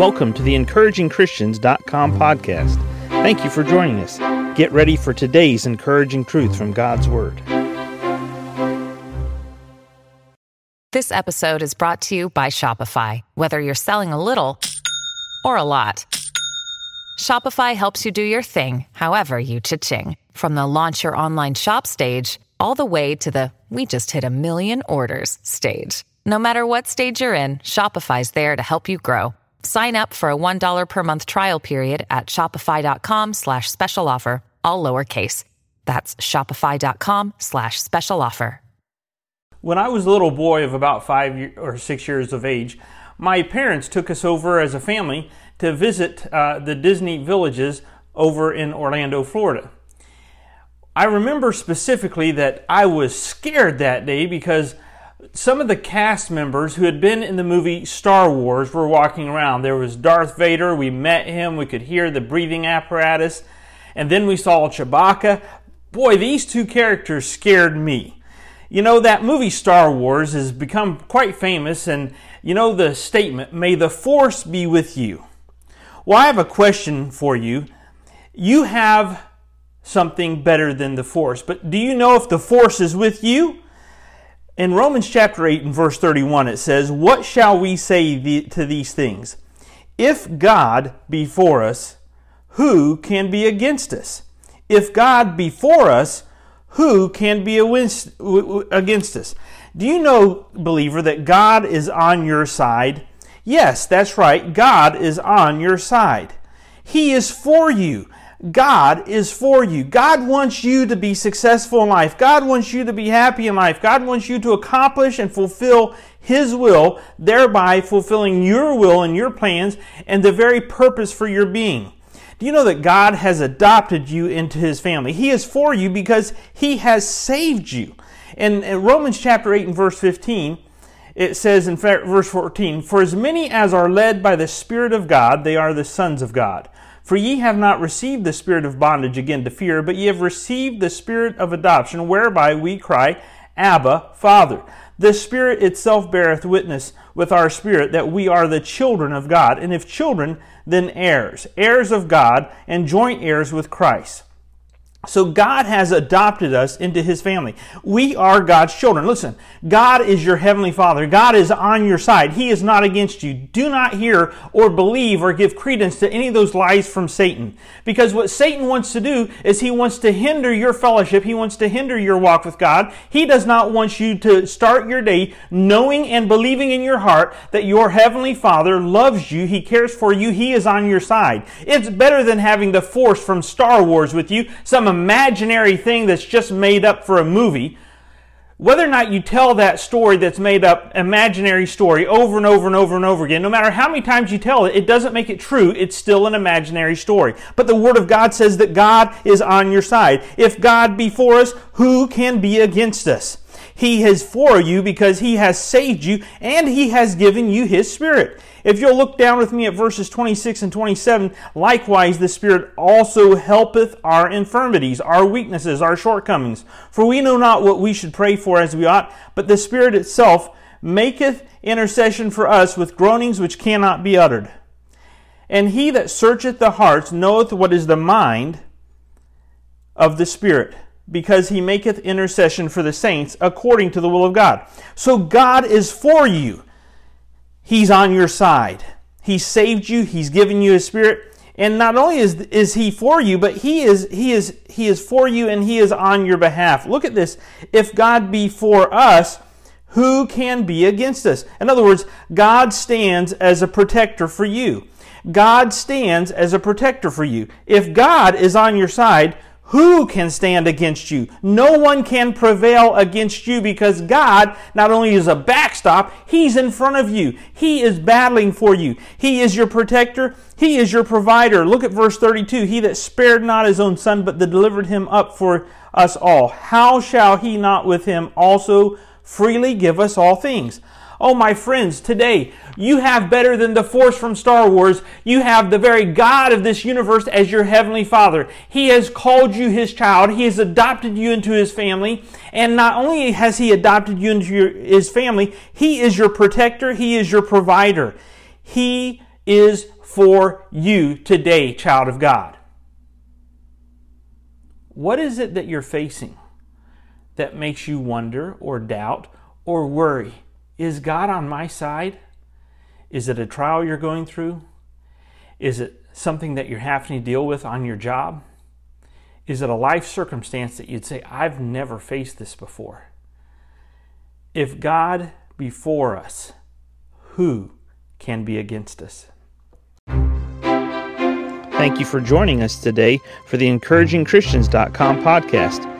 Welcome to the encouragingchristians.com podcast. Thank you for joining us. Get ready for today's encouraging truth from God's Word. This episode is brought to you by Shopify. Whether you're selling a little or a lot, Shopify helps you do your thing, however you cha-ching. From the launch your online shop stage, all the way to the we just hit a million orders stage. No matter what stage you're in, Shopify's there to help you grow. Sign up for a $1 per month trial period at shopify.com slash special offer, all lowercase. That's shopify.com slash special offer. When I was a little boy of about five or six years of age, my parents took us over as a family to visit uh, the Disney villages over in Orlando, Florida. I remember specifically that I was scared that day because some of the cast members who had been in the movie Star Wars were walking around. There was Darth Vader, we met him, we could hear the breathing apparatus, and then we saw Chewbacca. Boy, these two characters scared me. You know, that movie Star Wars has become quite famous, and you know the statement, May the Force be with you. Well, I have a question for you. You have something better than the Force, but do you know if the Force is with you? In Romans chapter 8 and verse 31, it says, What shall we say to these things? If God be for us, who can be against us? If God be for us, who can be against us? Do you know, believer, that God is on your side? Yes, that's right. God is on your side. He is for you. God is for you. God wants you to be successful in life. God wants you to be happy in life. God wants you to accomplish and fulfill His will, thereby fulfilling your will and your plans and the very purpose for your being. Do you know that God has adopted you into His family? He is for you because He has saved you. In, Romans chapter 8 and verse 15, it says in verse 14, For as many as are led by the Spirit of God, they are the sons of God. For ye have not received the spirit of bondage again to fear, but ye have received the spirit of adoption, whereby we cry, Abba, Father. The Spirit itself beareth witness with our spirit that we are the children of God, and if children, then heirs, heirs of God, and joint heirs with Christ. So God has adopted us into His family. We are God's children. Listen, God is your heavenly Father. God is on your side. He is not against you. Do not hear or believe or give credence to any of those lies from Satan. Because what Satan wants to do is he wants to hinder your fellowship. He wants to hinder your walk with God. He does not want you to start your day knowing and believing in your heart that your heavenly Father loves you. He cares for you. He is on your side. It's better than having the force from Star Wars with you. Some imaginary thing that's just made up for a movie, whether or not you tell that story that's made up, imaginary story, over and over and over and over again, no matter how many times you tell it, it doesn't make it true. It's still an imaginary story. But the Word of God says that God is on your side. If God be for us, who can be against us? He is for you because He has saved you and He has given you His Spirit. If you'll look down with me at verses 26 and 27, likewise the Spirit also helpeth our infirmities, our weaknesses, our shortcomings. For we know not what we should pray for as we ought, but the Spirit itself maketh intercession for us with groanings which cannot be uttered. And he that searcheth the hearts knoweth what is the mind of the Spirit because he maketh intercession for the saints according to the will of God. So God is for you. He's on your side. He saved you, he's given you his spirit. And not only is, is he for you, but he is, he, is, he is for you and he is on your behalf. Look at this. If God be for us, who can be against us? In other words, God stands as a protector for you. God stands as a protector for you. If God is on your side, who can stand against you? No one can prevail against you because God not only is a backstop, He's in front of you. He is battling for you. He is your protector. He is your provider. Look at verse 32. He that spared not his own son, but that delivered him up for us all. How shall he not with him also freely give us all things? Oh, my friends, today you have better than the force from Star Wars. You have the very God of this universe as your heavenly Father. He has called you his child. He has adopted you into his family. And not only has he adopted you into your, his family, he is your protector. He is your provider. He is for you today, child of God. What is it that you're facing that makes you wonder or doubt or worry? Is God on my side? Is it a trial you're going through? Is it something that you're having to deal with on your job? Is it a life circumstance that you'd say, I've never faced this before? If God be for us, who can be against us? Thank you for joining us today for the encouragingchristians.com podcast.